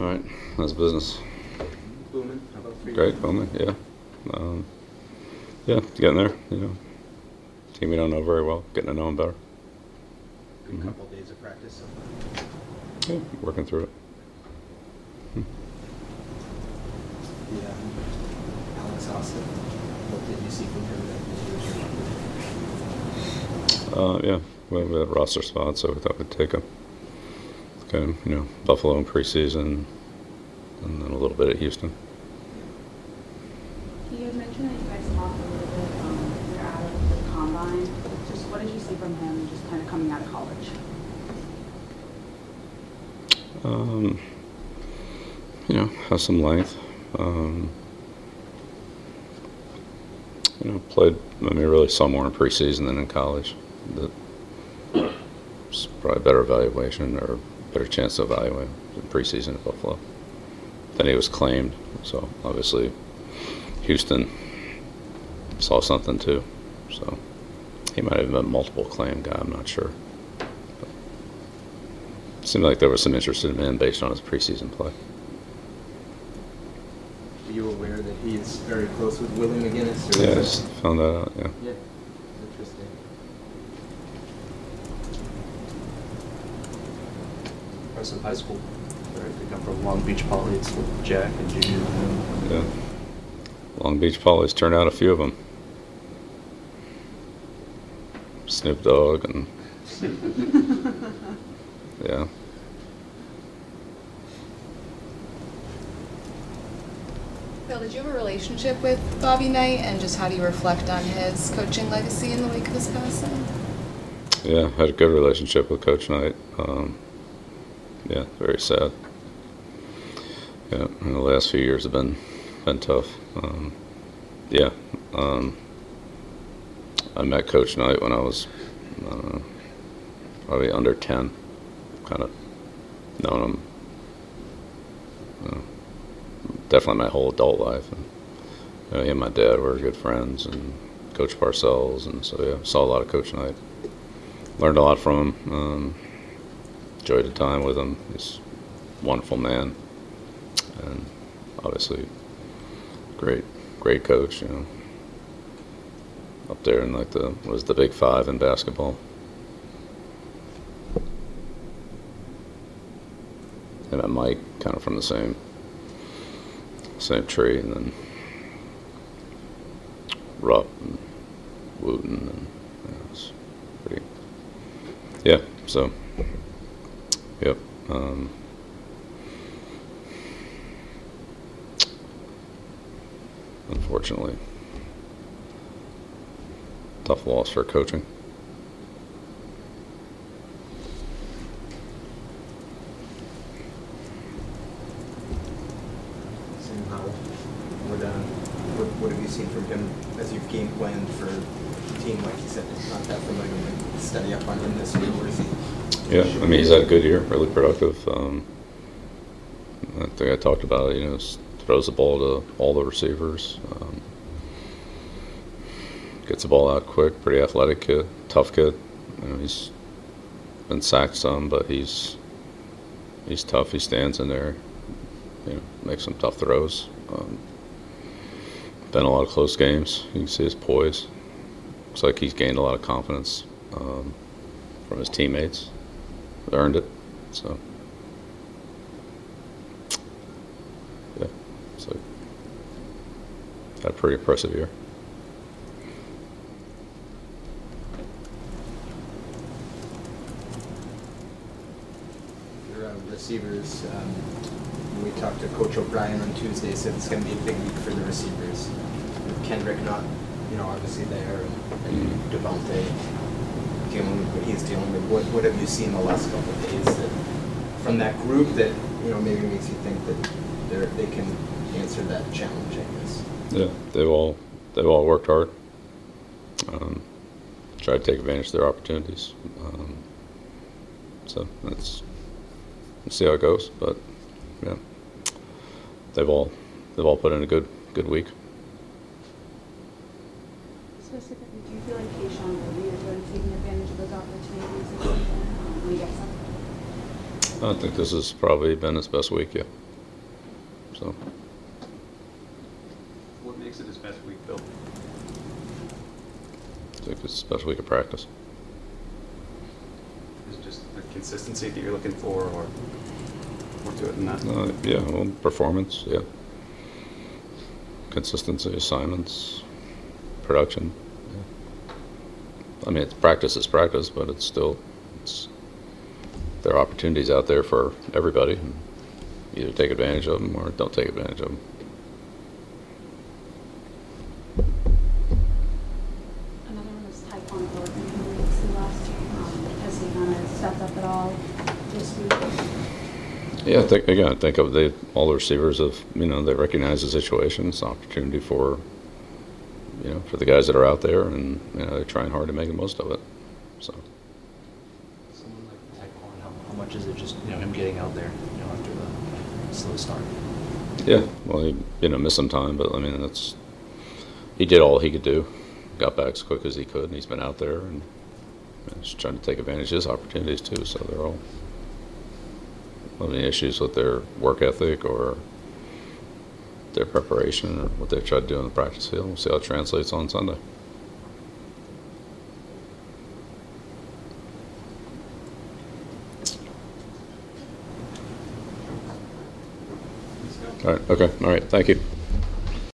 All right, that's business. How about for you? Great, Bowman, yeah. Um, yeah, getting there, you know. Team we don't know very well, getting to know them better. A Mhm. couple days of practice so far. Yeah, working through it. Yeah. Alex Austin, what did you see from him that Uh, yeah, we had a roster spot, so we thought we'd take him. Kind of, you know, Buffalo in preseason, and then a little bit at Houston. You had mentioned that you guys talked a little bit, um, you're out of the combine. Just what did you see from him, just kind of coming out of college? Um, you know, has some length. Um, you know, played, I mean, really saw more in preseason than in college. It's probably better evaluation or better chance to evaluate in preseason at Buffalo than he was claimed. So obviously, Houston saw something too. So he might have been a multiple claim guy. I'm not sure. Seemed like there was some interest in him based on his preseason play. Are you aware that he is very close with Willie McGinest? is Yeah, it- found that out. Yeah. Yeah, Impressive high school. Right, they come from Long Beach Poly. It's with Jack and Junior. Yeah. Long Beach Poly's turned out a few of them. Snoop Dogg and yeah. Bill, did you have a relationship with Bobby Knight, and just how do you reflect on his coaching legacy in the wake of his passing? Yeah, I had a good relationship with Coach Knight. Um, yeah, very sad. Yeah, the last few years have been been tough. Um, yeah, um, I met Coach Knight when I was uh, probably under ten. Kind of known him uh, definitely my whole adult life. And, you know, he and my dad were good friends, and Coach Parcells, and so yeah, saw a lot of Coach Knight learned a lot from him. Um, enjoyed the time with him. He's a wonderful man, and obviously great, great coach. You know, up there in like the was the Big Five in basketball. And I met Mike kind of from the same same tree, and then Rupp and Wooden, and you pretty. Yeah. So. Yep. Um, unfortunately, tough loss for coaching. Sam Howell, what, uh, what, what have you seen from him as you've game planned for team? Like you said, not that familiar with study up on him this year. Where is he? Yeah, I mean he's had a good year, really productive. Um, I think I talked about it. You know, throws the ball to all the receivers. Um, gets the ball out quick. Pretty athletic kid, tough kid. You know, he's been sacked some, but he's he's tough. He stands in there. You know, makes some tough throws. Um, been a lot of close games. You can see his poise. Looks like he's gained a lot of confidence um, from his teammates earned it. So, yeah, so had a pretty impressive year. Your uh, receivers, um, we talked to Coach O'Brien on Tuesday, said it's going to be a big week for the receivers. With Kendrick not, you know, obviously there, and, DeVante dealing with what he's dealing with. What, what have you seen the last couple of days that, from that group that, you know, maybe makes you think that they're, they can answer that challenge, I guess? Yeah, they've all they've all worked hard. Um, tried to take advantage of their opportunities. Um, so we'll see how it goes. But yeah, they've all they've all put in a good good week. Specifically, do you feel like Kayshon will be really taking advantage of those opportunities this um, when he gets? I think this has probably been his best week yet. So, What makes it his best week, Bill? I think it's a special week of practice. Is it just the consistency that you're looking for, or more to it than that? Uh, yeah, well, performance, yeah. Consistency, assignments, production. I mean, it's practice is practice, but it's still, it's, there are opportunities out there for everybody. and Either take advantage of them or don't take advantage of them. Another one was Tyquan Thornton, who we see last year. Um, Has he kind of stepped up at all this week? Yeah, think, again, think of the, all the receivers of, you know, they recognize the situation, it's an opportunity for, you know, for the guys that are out there and, you know, they're trying hard to make the most of it, so. Someone like Tyquan, how, how much is it just, you know, him getting out there, you know, after the slow start? Yeah, well, he, you know, missed some time, but I mean, that's, he did all he could do. Got back as quick as he could, and he's been out there and just trying to take advantage of his opportunities too. So they're all any issues with their work ethic or their preparation and what they've tried to do in the practice field. We'll see how it translates on Sunday. All right. Okay. All right. Thank you.